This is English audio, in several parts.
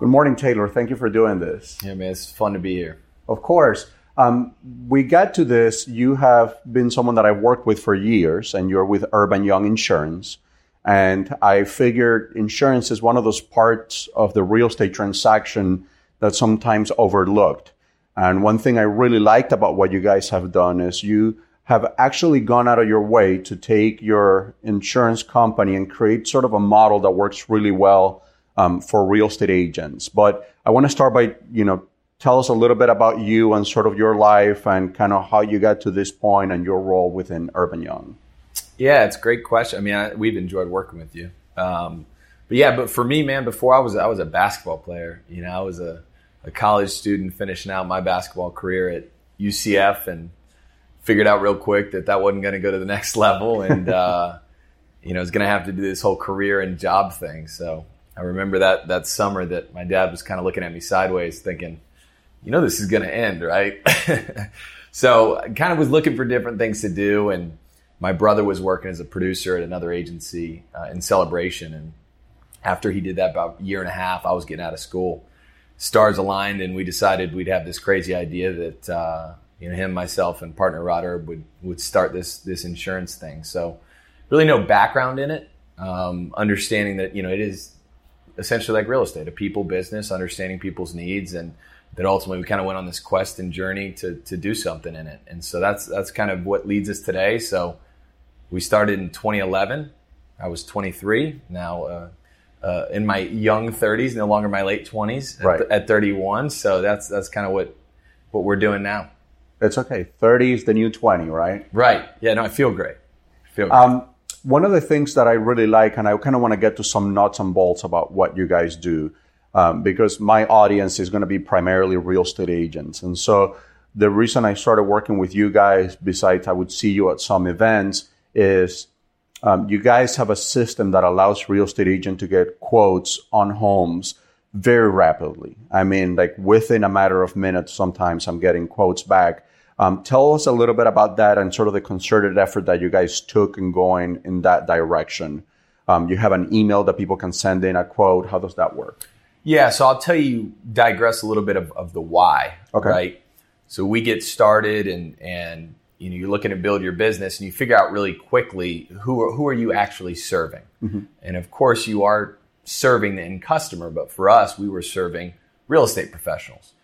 Good morning, Taylor. Thank you for doing this. Yeah, man, it's fun to be here. Of course. Um, we got to this. You have been someone that I've worked with for years, and you're with Urban Young Insurance. And I figured insurance is one of those parts of the real estate transaction that's sometimes overlooked. And one thing I really liked about what you guys have done is you have actually gone out of your way to take your insurance company and create sort of a model that works really well um, for real estate agents. But I want to start by, you know, tell us a little bit about you and sort of your life and kind of how you got to this point and your role within Urban Young. Yeah, it's a great question. I mean, I, we've enjoyed working with you. Um, but yeah, but for me, man, before I was I was a basketball player. You know, I was a, a college student finishing out my basketball career at UCF and figured out real quick that that wasn't going to go to the next level and uh, you know, I was going to have to do this whole career and job thing. So I remember that that summer that my dad was kind of looking at me sideways, thinking, you know, this is going to end, right? so I kind of was looking for different things to do and my brother was working as a producer at another agency uh, in Celebration and after he did that about a year and a half i was getting out of school stars aligned and we decided we'd have this crazy idea that uh, you know him myself and partner rod Erb would would start this this insurance thing so really no background in it um, understanding that you know it is essentially like real estate a people business understanding people's needs and that ultimately we kind of went on this quest and journey to to do something in it and so that's that's kind of what leads us today so we started in 2011. I was 23. Now, uh, uh, in my young 30s, no longer my late 20s. Right. At, at 31. So that's that's kind of what what we're doing now. It's okay. 30 is the new 20, right? Right. Yeah. No, I feel great. I feel great. Um, one of the things that I really like, and I kind of want to get to some nuts and bolts about what you guys do, um, because my audience is going to be primarily real estate agents. And so the reason I started working with you guys, besides I would see you at some events, is um, you guys have a system that allows real estate agent to get quotes on homes very rapidly. I mean, like within a matter of minutes, sometimes I'm getting quotes back. Um, tell us a little bit about that and sort of the concerted effort that you guys took in going in that direction. Um, you have an email that people can send in a quote. How does that work? Yeah, so I'll tell you, digress a little bit of, of the why. Okay. Right. So we get started and and you know, you're looking to build your business and you figure out really quickly who are, who are you actually serving. Mm-hmm. And of course, you are serving the end customer, but for us, we were serving real estate professionals.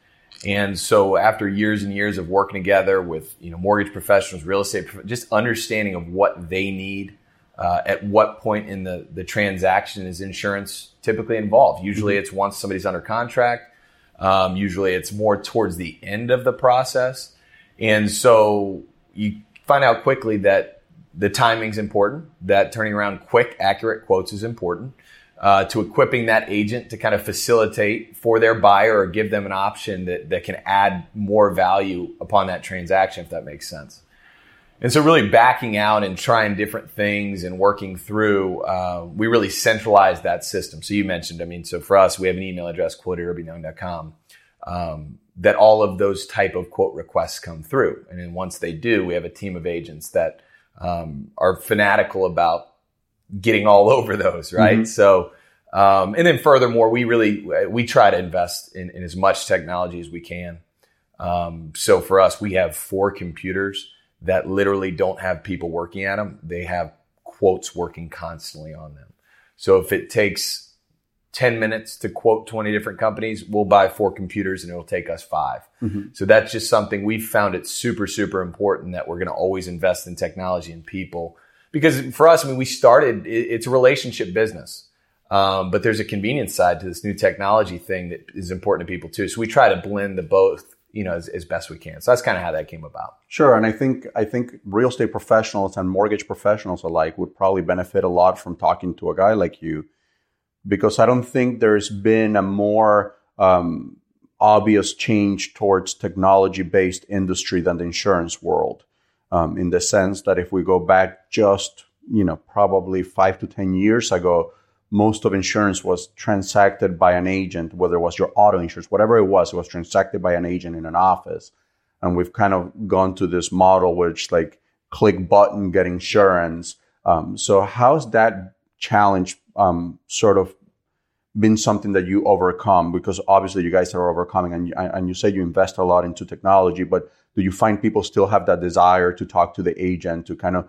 And so after years and years of working together with, you know, mortgage professionals, real estate, just understanding of what they need, uh, at what point in the, the transaction is insurance typically involved. Usually mm-hmm. it's once somebody's under contract. Um, usually it's more towards the end of the process. And so you find out quickly that the timing's important, that turning around quick, accurate quotes is important, uh, to equipping that agent to kind of facilitate for their buyer or give them an option that, that can add more value upon that transaction, if that makes sense. And so really backing out and trying different things and working through, uh, we really centralized that system. So you mentioned, I mean, so for us, we have an email address, quote Um, that all of those type of quote requests come through. And then once they do, we have a team of agents that um, are fanatical about getting all over those, right? Mm-hmm. So, um, and then furthermore, we really we try to invest in, in as much technology as we can. Um, so for us, we have four computers that literally don't have people working at them; they have quotes working constantly on them. So if it takes 10 minutes to quote 20 different companies, we'll buy four computers and it'll take us 5 mm-hmm. So that's just something we've found it super, super important that we're going to always invest in technology and people. Because for us, I mean, we started, it's a relationship business. Um, but there's a convenience side to this new technology thing that is important to people too. So we try to blend the both, you know, as, as best we can. So that's kind of how that came about. Sure. And I think, I think real estate professionals and mortgage professionals alike would probably benefit a lot from talking to a guy like you because I don't think there's been a more um, obvious change towards technology based industry than the insurance world. Um, in the sense that if we go back just, you know, probably five to 10 years ago, most of insurance was transacted by an agent, whether it was your auto insurance, whatever it was, it was transacted by an agent in an office. And we've kind of gone to this model which like click button, get insurance. Um, so how's that challenge um, sort of been something that you overcome? Because obviously you guys are overcoming, and and you say you invest a lot into technology, but do you find people still have that desire to talk to the agent to kind of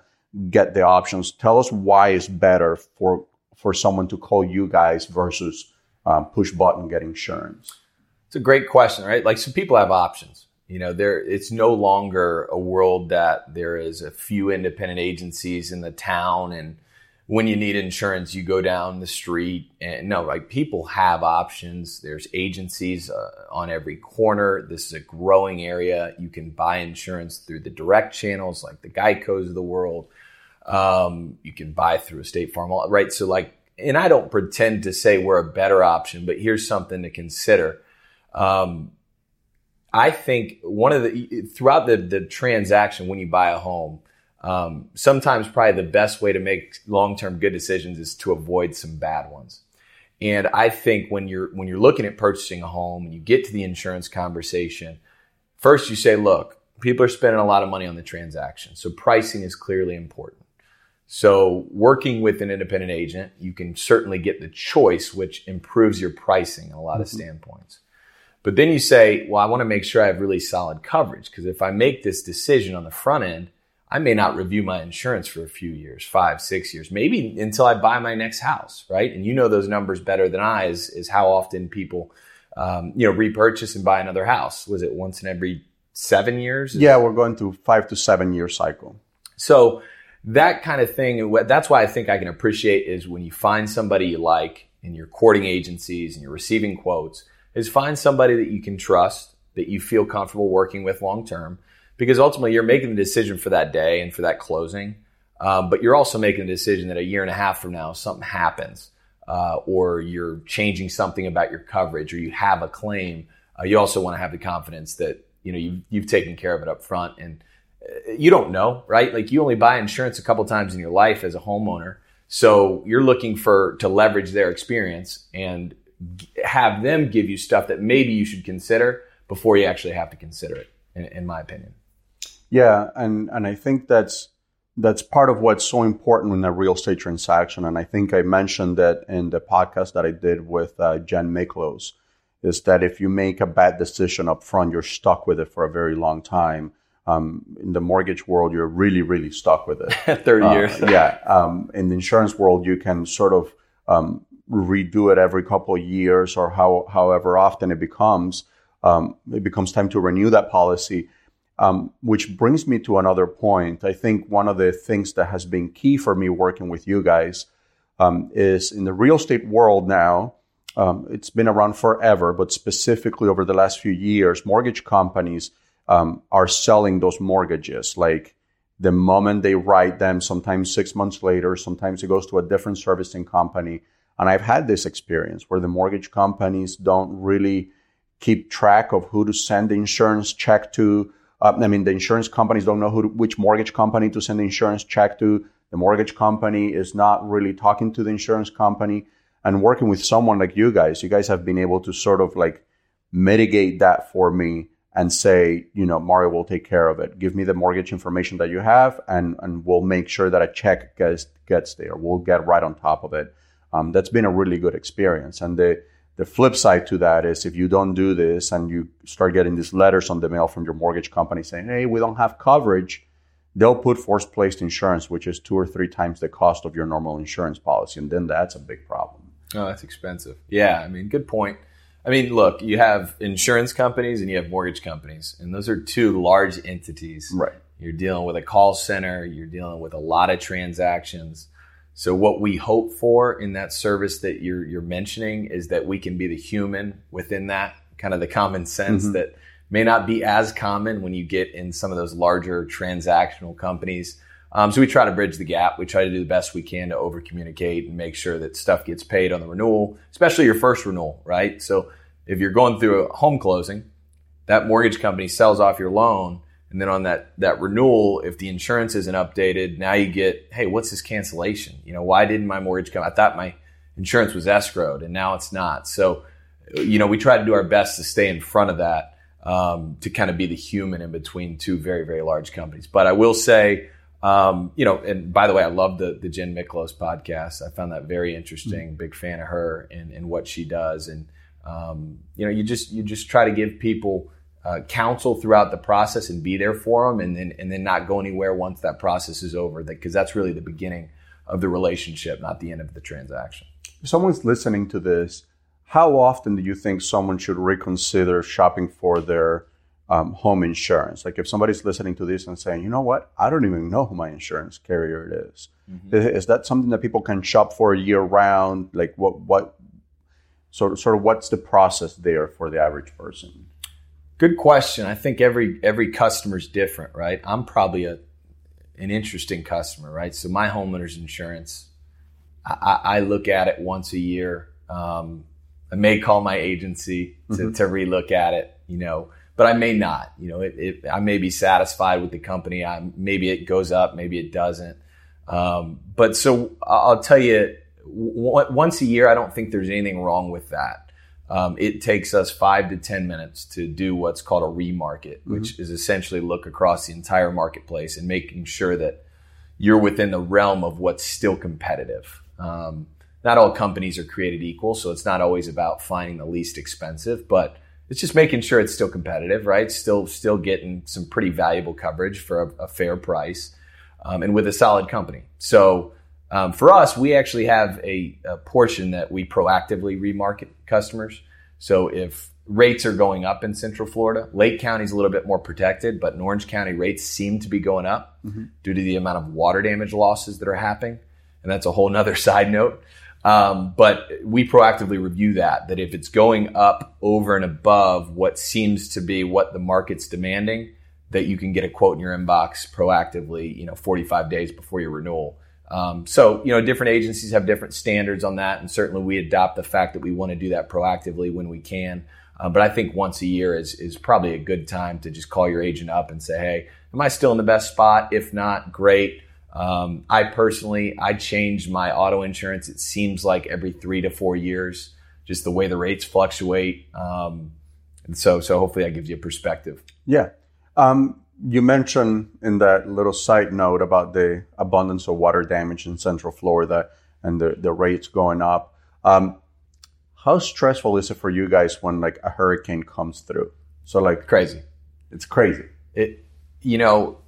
get the options? Tell us why it's better for for someone to call you guys versus um, push button get insurance. It's a great question, right? Like, some people have options. You know, there it's no longer a world that there is a few independent agencies in the town and when you need insurance, you go down the street and no, like people have options. There's agencies uh, on every corner. This is a growing area. You can buy insurance through the direct channels like the Geico's of the world. Um, you can buy through a State Farm, right? So like, and I don't pretend to say we're a better option, but here's something to consider. Um, I think one of the throughout the the transaction when you buy a home, um, sometimes probably the best way to make long-term good decisions is to avoid some bad ones. And I think when you're when you're looking at purchasing a home and you get to the insurance conversation, first you say, look, people are spending a lot of money on the transaction. So pricing is clearly important. So working with an independent agent, you can certainly get the choice, which improves your pricing in a lot mm-hmm. of standpoints. But then you say, well, I want to make sure I have really solid coverage because if I make this decision on the front end, I may not review my insurance for a few years, five, six years, maybe until I buy my next house, right? And you know those numbers better than I is, is how often people, um, you know, repurchase and buy another house. Was it once in every seven years? Yeah, we're going through five to seven year cycle. So that kind of thing, that's why I think I can appreciate is when you find somebody you like in your courting agencies and you're receiving quotes, is find somebody that you can trust, that you feel comfortable working with long term because ultimately you're making the decision for that day and for that closing. Um, but you're also making the decision that a year and a half from now something happens, uh, or you're changing something about your coverage, or you have a claim. Uh, you also want to have the confidence that you know you've, you've taken care of it up front, and uh, you don't know, right? Like you only buy insurance a couple times in your life as a homeowner, so you're looking for to leverage their experience and have them give you stuff that maybe you should consider before you actually have to consider it. in, in my opinion. Yeah, and and I think that's that's part of what's so important in a real estate transaction. And I think I mentioned that in the podcast that I did with uh, Jen Miklos, is that if you make a bad decision up front, you're stuck with it for a very long time. Um, in the mortgage world, you're really, really stuck with it. 30 uh, years. yeah. Um, in the insurance world, you can sort of um, redo it every couple of years or how, however often it becomes. Um, it becomes time to renew that policy. Um, which brings me to another point. I think one of the things that has been key for me working with you guys um, is in the real estate world now. Um, it's been around forever, but specifically over the last few years, mortgage companies um, are selling those mortgages. Like the moment they write them, sometimes six months later, sometimes it goes to a different servicing company. And I've had this experience where the mortgage companies don't really keep track of who to send the insurance check to uh, I mean, the insurance companies don't know who which mortgage company to send the insurance check to. The mortgage company is not really talking to the insurance company and working with someone like you guys. You guys have been able to sort of like mitigate that for me and say, you know, Mario will take care of it. Give me the mortgage information that you have, and and we'll make sure that a check gets gets there. We'll get right on top of it. Um, that's been a really good experience, and the the flip side to that is if you don't do this and you start getting these letters on the mail from your mortgage company saying, hey, we don't have coverage, they'll put force placed insurance, which is two or three times the cost of your normal insurance policy. And then that's a big problem. Oh, that's expensive. Yeah, I mean, good point. I mean, look, you have insurance companies and you have mortgage companies, and those are two large entities. Right. You're dealing with a call center, you're dealing with a lot of transactions. So what we hope for in that service that you're you're mentioning is that we can be the human within that, kind of the common sense mm-hmm. that may not be as common when you get in some of those larger transactional companies. Um, so we try to bridge the gap. We try to do the best we can to over communicate and make sure that stuff gets paid on the renewal, especially your first renewal, right? So if you're going through a home closing, that mortgage company sells off your loan and then on that that renewal, if the insurance isn't updated, now you get, hey, what's this cancellation? You know, why didn't my mortgage come? I thought my insurance was escrowed, and now it's not. So, you know, we try to do our best to stay in front of that um, to kind of be the human in between two very very large companies. But I will say, Um, you know, and by the way, I love the the Jen Miklos podcast. I found that very interesting. Mm-hmm. Big fan of her and, and what she does. And um, you know, you just you just try to give people uh, counsel throughout the process and be there for them, and then and then not go anywhere once that process is over. Because that's really the beginning of the relationship, not the end of the transaction. If someone's listening to this, how often do you think someone should reconsider shopping for their um, home insurance? Like if somebody's listening to this and saying, you know what, I don't even know who my insurance carrier is. Mm-hmm. Is, is that something that people can shop for year round? Like what what sort of, sort of what's the process there for the average person? Good question. I think every every customer is different, right? I'm probably a an interesting customer, right? So my homeowner's insurance, I, I look at it once a year. Um, I may call my agency to, mm-hmm. to relook at it, you know, but I may not. You know, it, it, I may be satisfied with the company. I, maybe it goes up, maybe it doesn't. Um, but so I'll tell you, w- once a year, I don't think there's anything wrong with that. Um, it takes us five to 10 minutes to do what's called a remarket, mm-hmm. which is essentially look across the entire marketplace and making sure that you're within the realm of what's still competitive. Um, not all companies are created equal, so it's not always about finding the least expensive, but it's just making sure it's still competitive, right? Still, still getting some pretty valuable coverage for a, a fair price, um, and with a solid company. So um, for us, we actually have a, a, portion that we proactively remarket customers. So if rates are going up in Central Florida, Lake County is a little bit more protected, but in Orange County, rates seem to be going up mm-hmm. due to the amount of water damage losses that are happening. And that's a whole nother side note. Um, but we proactively review that, that if it's going up over and above what seems to be what the market's demanding, that you can get a quote in your inbox proactively, you know, 45 days before your renewal. Um, so, you know, different agencies have different standards on that. And certainly we adopt the fact that we want to do that proactively when we can. Uh, but I think once a year is, is probably a good time to just call your agent up and say, Hey, am I still in the best spot? If not, great. Um, I personally, I change my auto insurance. It seems like every three to four years, just the way the rates fluctuate. Um, and so, so hopefully that gives you a perspective. Yeah. Um, you mentioned in that little side note about the abundance of water damage in Central Florida and the, the rates going up. Um, how stressful is it for you guys when like a hurricane comes through? So like crazy. It's crazy. It, you know,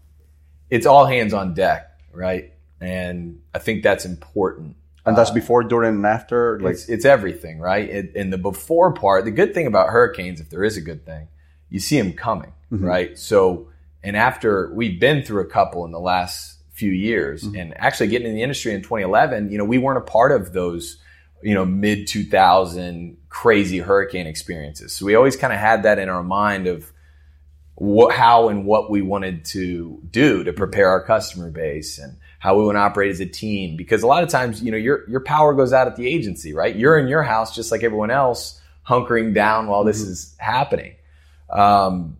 it's all hands on deck, right? And I think that's important. And that's uh, before, during, and after. Like it's, it's everything, right? It, and the before part, the good thing about hurricanes, if there is a good thing, you see them coming, mm-hmm. right? So and after we've been through a couple in the last few years mm-hmm. and actually getting in the industry in 2011, you know, we weren't a part of those, you know, mid 2000 crazy hurricane experiences. So we always kind of had that in our mind of what, how and what we wanted to do to prepare our customer base and how we want to operate as a team. Because a lot of times, you know, your, your power goes out at the agency, right? You're in your house just like everyone else hunkering down while this mm-hmm. is happening. Um,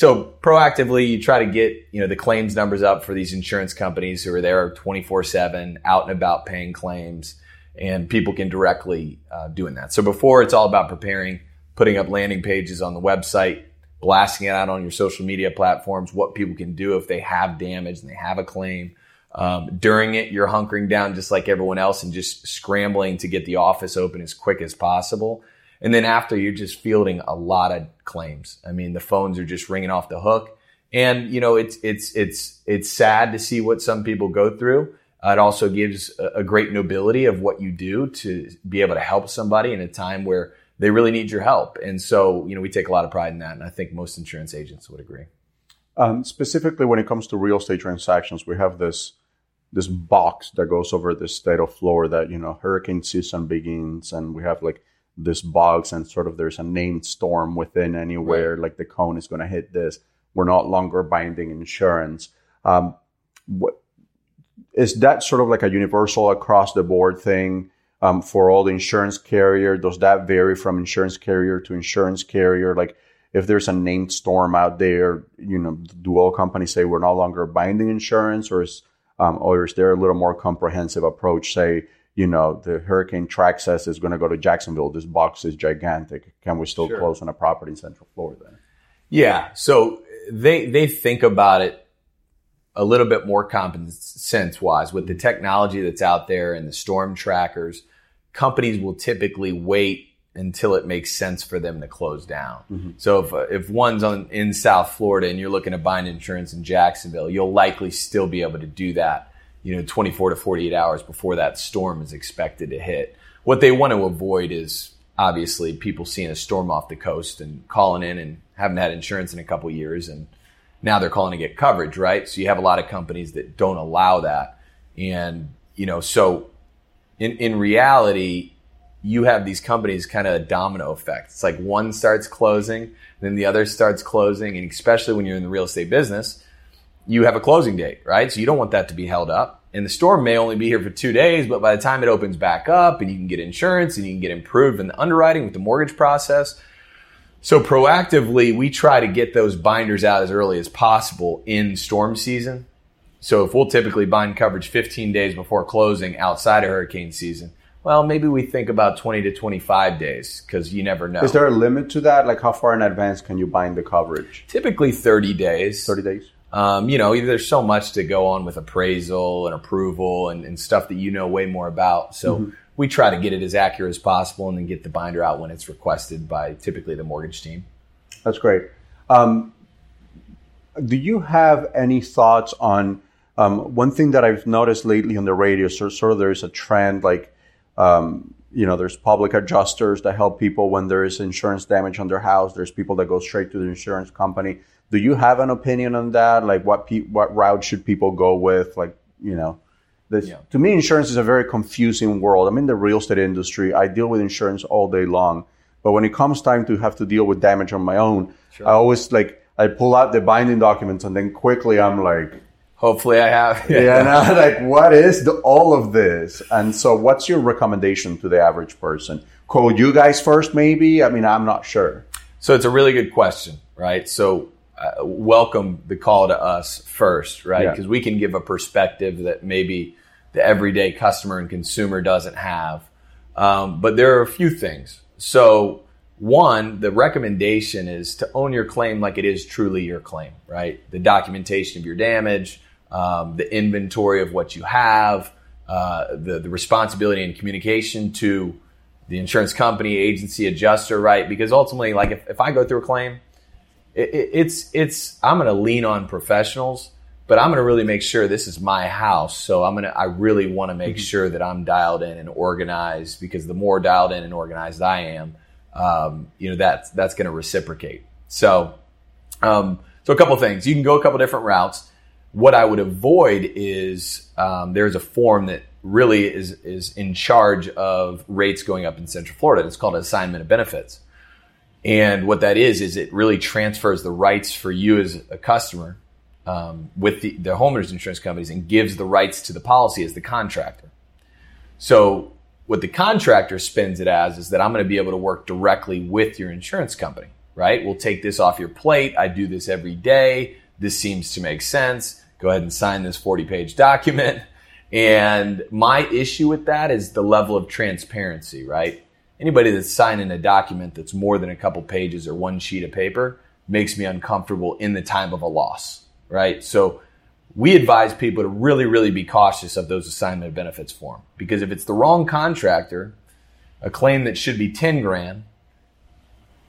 so proactively, you try to get you know the claims numbers up for these insurance companies who are there 24 seven, out and about paying claims, and people can directly uh, doing that. So before it's all about preparing, putting up landing pages on the website, blasting it out on your social media platforms, what people can do if they have damage and they have a claim. Um, during it, you're hunkering down just like everyone else and just scrambling to get the office open as quick as possible. And then after you're just fielding a lot of claims. I mean, the phones are just ringing off the hook. And, you know, it's, it's, it's, it's sad to see what some people go through. Uh, it also gives a, a great nobility of what you do to be able to help somebody in a time where they really need your help. And so, you know, we take a lot of pride in that. And I think most insurance agents would agree. Um, specifically, when it comes to real estate transactions, we have this this box that goes over the state of Florida. That, you know, hurricane season begins, and we have like this box and sort of there's a named storm within anywhere, right. like the cone is going to hit this. We're not longer binding insurance. Um, what, is that sort of like a universal across the board thing um, for all the insurance carrier? Does that vary from insurance carrier to insurance carrier? Like if there's a named storm out there, you know, do all companies say we're no longer binding insurance or is, um, or is there a little more comprehensive approach? Say, you know, the hurricane track says it's going to go to Jacksonville. This box is gigantic. Can we still sure. close on a property in Central Florida? Yeah. So they they think about it a little bit more common sense wise with the technology that's out there and the storm trackers, companies will typically wait until it makes sense for them to close down. Mm-hmm. So if, if one's on in South Florida and you're looking to bind insurance in Jacksonville, you'll likely still be able to do that, you know, 24 to 48 hours before that storm is expected to hit. What they want to avoid is obviously people seeing a storm off the coast and calling in and haven't had insurance in a couple years and now they're calling to get coverage, right? So you have a lot of companies that don't allow that. And, you know, so in, in reality, you have these companies kind of a domino effect. It's like one starts closing, then the other starts closing. And especially when you're in the real estate business, you have a closing date, right? So you don't want that to be held up. And the storm may only be here for two days, but by the time it opens back up and you can get insurance and you can get improved in the underwriting with the mortgage process. So proactively, we try to get those binders out as early as possible in storm season. So if we'll typically bind coverage 15 days before closing outside of hurricane season, well, maybe we think about 20 to 25 days because you never know. Is there a limit to that? Like how far in advance can you bind the coverage? Typically 30 days. 30 days. Um, you know, there's so much to go on with appraisal and approval and, and stuff that you know way more about. So mm-hmm. we try to get it as accurate as possible and then get the binder out when it's requested by typically the mortgage team. That's great. Um, do you have any thoughts on um, one thing that I've noticed lately on the radio? So, sort of there's a trend like, um, you know, there's public adjusters that help people when there is insurance damage on their house. There's people that go straight to the insurance company do you have an opinion on that? Like what pe- what route should people go with? Like you know, this, yeah. to me, insurance is a very confusing world. I'm in the real estate industry. I deal with insurance all day long, but when it comes time to have to deal with damage on my own, sure. I always like I pull out the binding documents and then quickly I'm like. Hopefully, I have. yeah, and I'm like, what is the, all of this? And so, what's your recommendation to the average person? Call you guys first, maybe? I mean, I'm not sure. So, it's a really good question, right? So, uh, welcome the call to us first, right? Because yeah. we can give a perspective that maybe the everyday customer and consumer doesn't have. Um, but there are a few things. So, one, the recommendation is to own your claim like it is truly your claim, right? The documentation of your damage, um, the inventory of what you have, uh, the, the responsibility and communication to the insurance company, agency, adjuster, right? Because ultimately, like if, if I go through a claim, it, it, it's it's I'm going to lean on professionals, but I'm going to really make sure this is my house. So I'm going to I really want to make mm-hmm. sure that I'm dialed in and organized because the more dialed in and organized I am, um, you know that's that's going to reciprocate. So um, so a couple things you can go a couple different routes. What I would avoid is um, there's a form that really is is in charge of rates going up in Central Florida. It's called assignment of benefits. And what that is, is it really transfers the rights for you as a customer um, with the, the homeowners insurance companies and gives the rights to the policy as the contractor. So what the contractor spends it as is that I'm going to be able to work directly with your insurance company, right? We'll take this off your plate. I do this every day. This seems to make sense. Go ahead and sign this 40 page document. And my issue with that is the level of transparency, right? Anybody that's signing a document that's more than a couple pages or one sheet of paper makes me uncomfortable in the time of a loss, right? So we advise people to really, really be cautious of those assignment benefits form because if it's the wrong contractor, a claim that should be 10 grand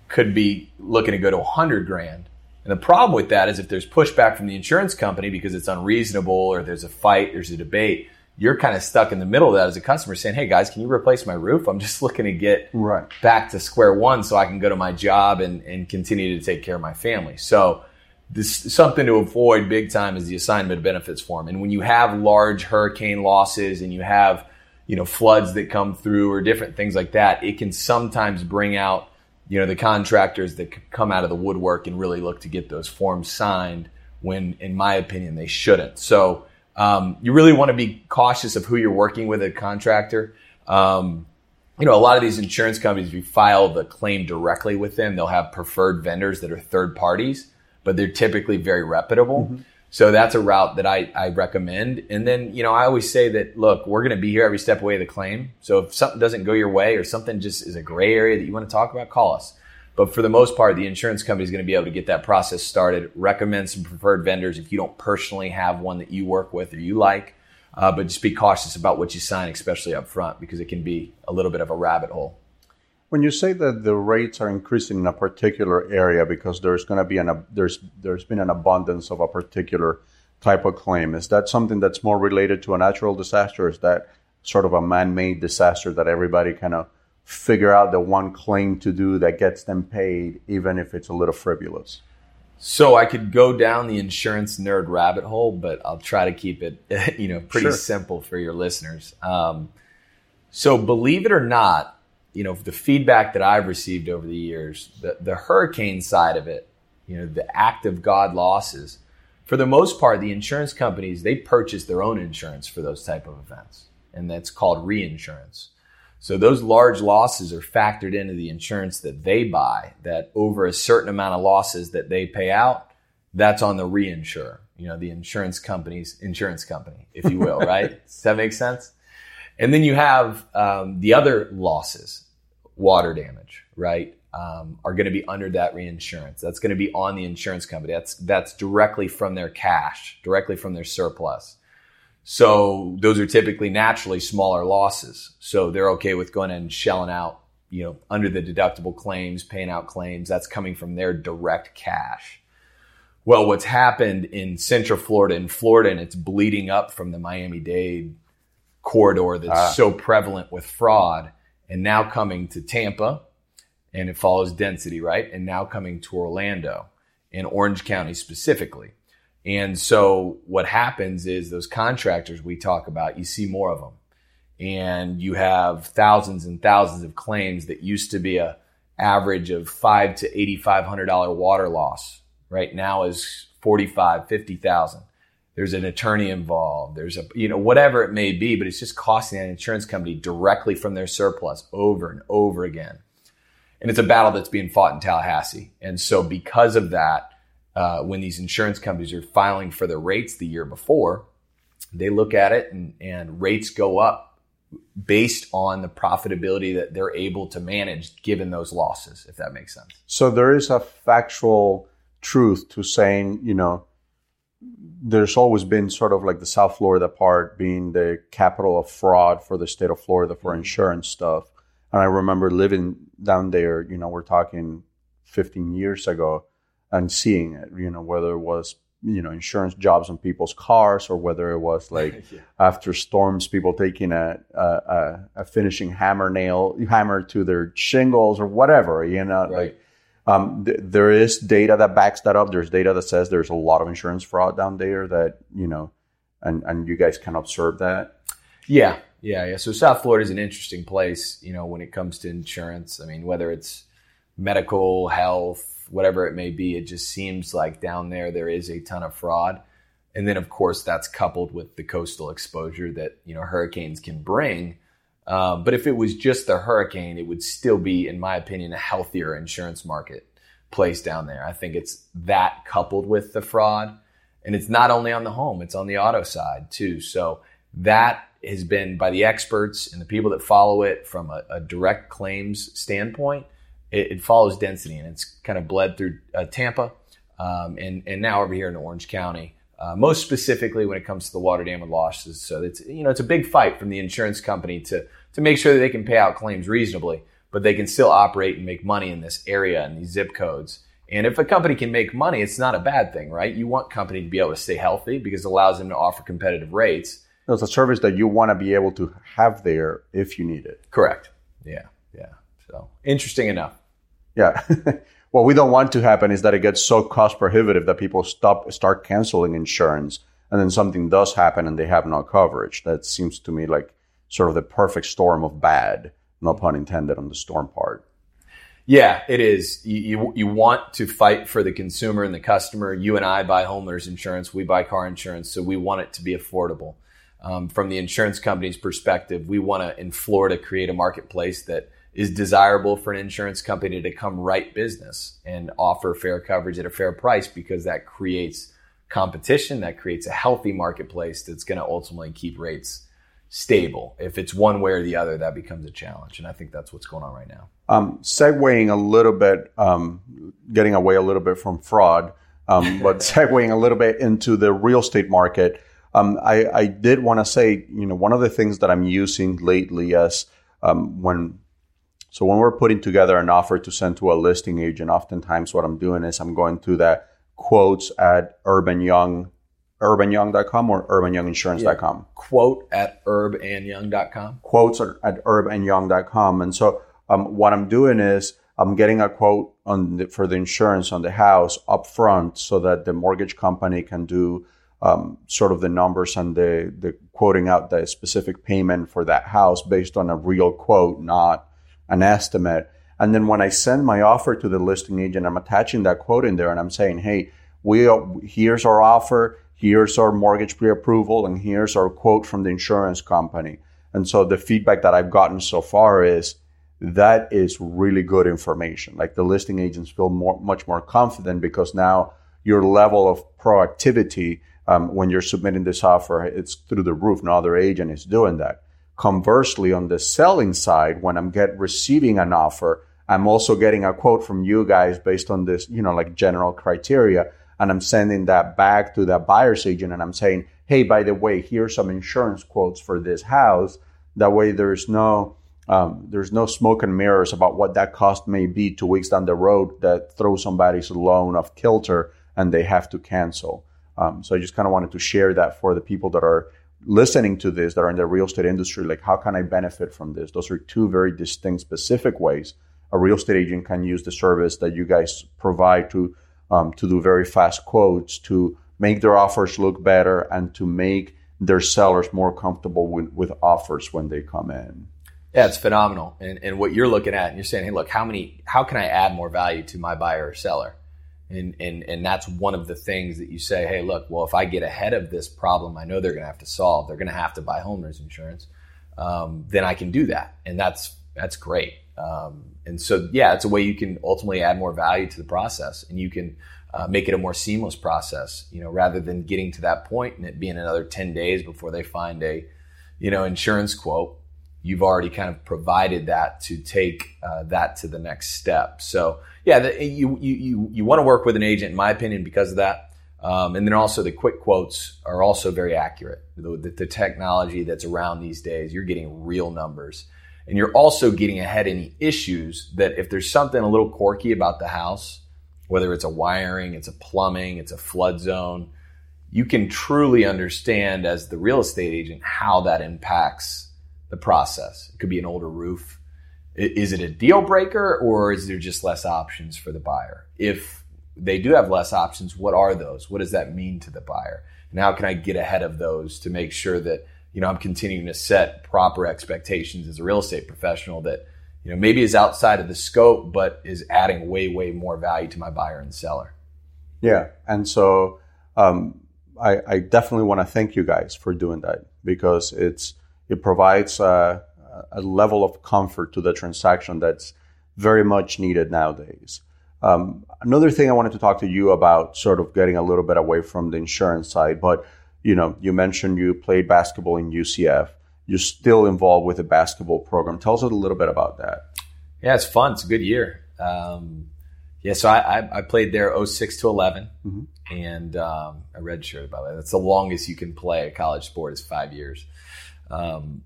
could be looking to go to 100 grand. And the problem with that is if there's pushback from the insurance company because it's unreasonable or there's a fight, there's a debate, you're kind of stuck in the middle of that as a customer saying, Hey guys, can you replace my roof? I'm just looking to get right. back to square one so I can go to my job and, and continue to take care of my family. So this something to avoid big time is the assignment of benefits form. And when you have large hurricane losses and you have, you know, floods that come through or different things like that, it can sometimes bring out, you know, the contractors that come out of the woodwork and really look to get those forms signed when, in my opinion, they shouldn't. So, um, you really want to be cautious of who you're working with, a contractor. Um, you know, a lot of these insurance companies, if you file the claim directly with them, they'll have preferred vendors that are third parties, but they're typically very reputable. Mm-hmm. So that's a route that I, I recommend. And then, you know, I always say that, look, we're going to be here every step away of the claim. So if something doesn't go your way or something just is a gray area that you want to talk about, call us. But for the most part, the insurance company is going to be able to get that process started, recommend some preferred vendors if you don't personally have one that you work with or you like. Uh, but just be cautious about what you sign, especially up front, because it can be a little bit of a rabbit hole. When you say that the rates are increasing in a particular area because there's going to be an there's there's been an abundance of a particular type of claim, is that something that's more related to a natural disaster? is that sort of a man-made disaster that everybody kind of figure out the one claim to do that gets them paid, even if it's a little frivolous? So I could go down the insurance nerd rabbit hole, but I'll try to keep it, you know, pretty sure. simple for your listeners. Um, so believe it or not, you know, the feedback that I've received over the years, the, the hurricane side of it, you know, the act of God losses, for the most part, the insurance companies, they purchase their own insurance for those type of events. And that's called reinsurance. So those large losses are factored into the insurance that they buy, that over a certain amount of losses that they pay out, that's on the reinsurer, you know, the insurance company's insurance company, if you will, right? Does that make sense? And then you have um, the other losses, water damage, right? Um, are going to be under that reinsurance. That's going to be on the insurance company. That's that's directly from their cash, directly from their surplus. So those are typically naturally smaller losses. So they're okay with going and shelling out, you know, under the deductible claims, paying out claims. That's coming from their direct cash. Well, what's happened in Central Florida and Florida, and it's bleeding up from the Miami Dade corridor that's ah. so prevalent with fraud, and now coming to Tampa, and it follows density, right? And now coming to Orlando and Orange County specifically. And so what happens is those contractors we talk about, you see more of them. And you have thousands and thousands of claims that used to be a average of five to eighty five hundred dollar water loss. Right now is forty five, fifty thousand. There's an attorney involved. There's a you know whatever it may be, but it's just costing an insurance company directly from their surplus over and over again. And it's a battle that's being fought in Tallahassee. And so because of that, uh, when these insurance companies are filing for their rates the year before, they look at it and, and rates go up based on the profitability that they're able to manage given those losses, if that makes sense. So there is a factual truth to saying, you know, there's always been sort of like the South Florida part being the capital of fraud for the state of Florida for mm-hmm. insurance stuff. And I remember living down there, you know, we're talking 15 years ago and seeing it, you know, whether it was, you know, insurance jobs on people's cars or whether it was like yeah. after storms, people taking a, a, a, finishing hammer nail, hammer to their shingles or whatever, you know, right. like, um, th- there is data that backs that up. There's data that says there's a lot of insurance fraud down there that, you know, and, and you guys can observe that. Yeah. Yeah. Yeah. So South Florida is an interesting place, you know, when it comes to insurance. I mean, whether it's medical, health, whatever it may be. It just seems like down there there is a ton of fraud. And then of course that's coupled with the coastal exposure that, you know, hurricanes can bring. Um, but if it was just the hurricane, it would still be, in my opinion, a healthier insurance market place down there. I think it's that coupled with the fraud. And it's not only on the home, it's on the auto side too. So that has been by the experts and the people that follow it from a, a direct claims standpoint it, it follows density and it's kind of bled through uh, Tampa um, and and now over here in Orange County. Uh, most specifically when it comes to the water damage losses. So it's you know it's a big fight from the insurance company to to make sure that they can pay out claims reasonably, but they can still operate and make money in this area and these zip codes. And if a company can make money, it's not a bad thing, right? You want company to be able to stay healthy because it allows them to offer competitive rates. It's a service that you want to be able to have there if you need it. Correct. Yeah. Yeah. So interesting enough. Yeah. what we don't want to happen is that it gets so cost prohibitive that people stop start canceling insurance and then something does happen and they have no coverage. That seems to me like sort of the perfect storm of bad, no pun intended on the storm part. Yeah, it is. You, you, you, want to fight for the consumer and the customer. You and I buy homeowners insurance. We buy car insurance. So we want it to be affordable. Um, from the insurance company's perspective, we want to, in Florida, create a marketplace that is desirable for an insurance company to come right business and offer fair coverage at a fair price because that creates competition, that creates a healthy marketplace that's going to ultimately keep rates, stable. If it's one way or the other, that becomes a challenge. And I think that's what's going on right now. Um, segueing a little bit, um, getting away a little bit from fraud, um, but segueing a little bit into the real estate market. Um, I, I, did want to say, you know, one of the things that I'm using lately is um, when, so when we're putting together an offer to send to a listing agent, oftentimes what I'm doing is I'm going to the quotes at Urban Young urbanyoung.com or urbanyounginsurance.com? Yeah. Quote at urbandyoung.com. Quotes at urbandyoung.com. And so um, what I'm doing is I'm getting a quote on the, for the insurance on the house up front so that the mortgage company can do um, sort of the numbers and the, the quoting out the specific payment for that house based on a real quote, not an estimate. And then when I send my offer to the listing agent, I'm attaching that quote in there and I'm saying, hey, we here's our offer here's our mortgage pre-approval and here's our quote from the insurance company. And so the feedback that I've gotten so far is that is really good information. Like the listing agents feel more, much more confident because now your level of proactivity um, when you're submitting this offer, it's through the roof. No other agent is doing that. Conversely, on the selling side, when I'm get receiving an offer, I'm also getting a quote from you guys based on this, you know, like general criteria and I'm sending that back to that buyer's agent and I'm saying, hey, by the way, here's some insurance quotes for this house. That way there's no um, there's no smoke and mirrors about what that cost may be two weeks down the road that throws somebody's loan off kilter and they have to cancel. Um, so I just kind of wanted to share that for the people that are listening to this that are in the real estate industry. Like, how can I benefit from this? Those are two very distinct, specific ways a real estate agent can use the service that you guys provide to um, to do very fast quotes, to make their offers look better, and to make their sellers more comfortable with, with offers when they come in. Yeah, it's phenomenal. And, and what you're looking at, and you're saying, hey, look, how many, how can I add more value to my buyer or seller? And, and, and that's one of the things that you say, hey, look, well, if I get ahead of this problem, I know they're going to have to solve. They're going to have to buy homeowners insurance. Um, then I can do that, and that's that's great. Um, and so, yeah, it's a way you can ultimately add more value to the process, and you can uh, make it a more seamless process. You know, rather than getting to that point and it being another ten days before they find a, you know, insurance quote. You've already kind of provided that to take uh, that to the next step. So, yeah, the, you you you, you want to work with an agent, in my opinion, because of that. Um, and then also the quick quotes are also very accurate. The, the, the technology that's around these days, you're getting real numbers and you're also getting ahead any issues that if there's something a little quirky about the house, whether it's a wiring, it's a plumbing, it's a flood zone, you can truly understand as the real estate agent how that impacts the process. It could be an older roof. Is it a deal breaker or is there just less options for the buyer? If they do have less options, what are those? What does that mean to the buyer? And how can I get ahead of those to make sure that you know, I'm continuing to set proper expectations as a real estate professional that, you know, maybe is outside of the scope, but is adding way, way more value to my buyer and seller. Yeah. And so um, I, I, definitely want to thank you guys for doing that because it's, it provides a, a level of comfort to the transaction that's very much needed nowadays. Um, another thing I wanted to talk to you about, sort of getting a little bit away from the insurance side, but you know, you mentioned you played basketball in UCF. You're still involved with the basketball program. Tell us a little bit about that. Yeah, it's fun. It's a good year. Um, yeah, so I, I, I, played there 06 to 11, mm-hmm. and um, I redshirted, by the way. That's the longest you can play a college sport is five years. Um,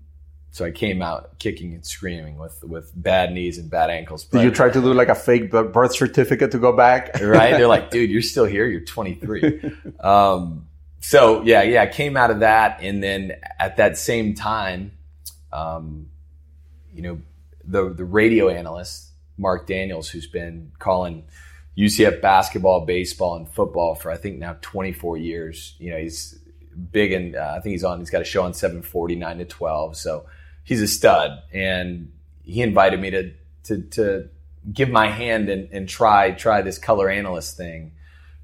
so I came out kicking and screaming with with bad knees and bad ankles. Did you try to do like a fake birth certificate to go back? right? They're like, dude, you're still here. You're 23. um, so yeah, yeah, I came out of that, and then at that same time, um, you know, the the radio analyst Marc Daniels, who's been calling UCF basketball, baseball, and football for I think now 24 years. You know, he's big, and uh, I think he's on. He's got a show on 740, 9 to 12. So he's a stud, and he invited me to to to give my hand and, and try try this color analyst thing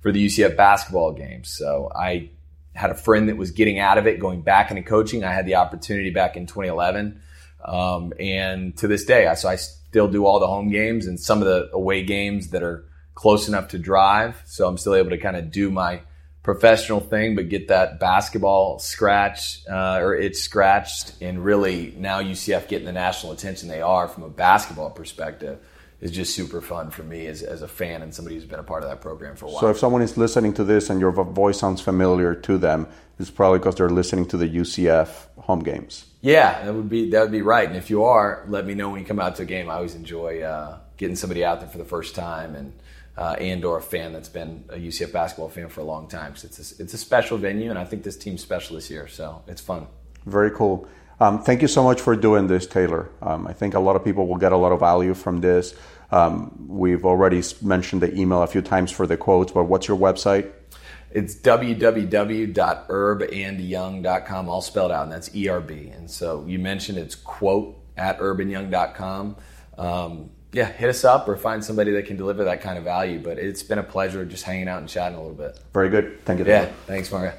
for the UCF basketball games. So I had a friend that was getting out of it, going back into coaching. I had the opportunity back in 2011. Um, and to this day, I, so I still do all the home games and some of the away games that are close enough to drive. So I'm still able to kind of do my, professional thing, but get that basketball scratch uh, or itch scratched, and really now UCF getting the national attention they are from a basketball perspective is just super fun for me as, as a fan and somebody who's been a part of that program for a while. So if someone is listening to this and your voice sounds familiar to them, it's probably because they're listening to the UCF home games. Yeah, that would be that would be right. And if you are, let me know when you come out to a game. I always enjoy uh, getting somebody out there for the first time and uh, and or a fan that's been a UCF basketball fan for a long time. Because it's a, it's a special venue, and I think this team's special this year, so it's fun. Very cool. Um, thank you so much for doing this, Taylor. Um, I think a lot of people will get a lot of value from this. Um, we've already mentioned the email a few times for the quotes, but what's your website? It's www.erbandyoung.com, all spelled out, and that's ERB. And so you mentioned it's quote at erbandyoung.com. Um, yeah, hit us up or find somebody that can deliver that kind of value. But it's been a pleasure just hanging out and chatting a little bit. Very good. Thank you. Yeah. Thanks, Mario.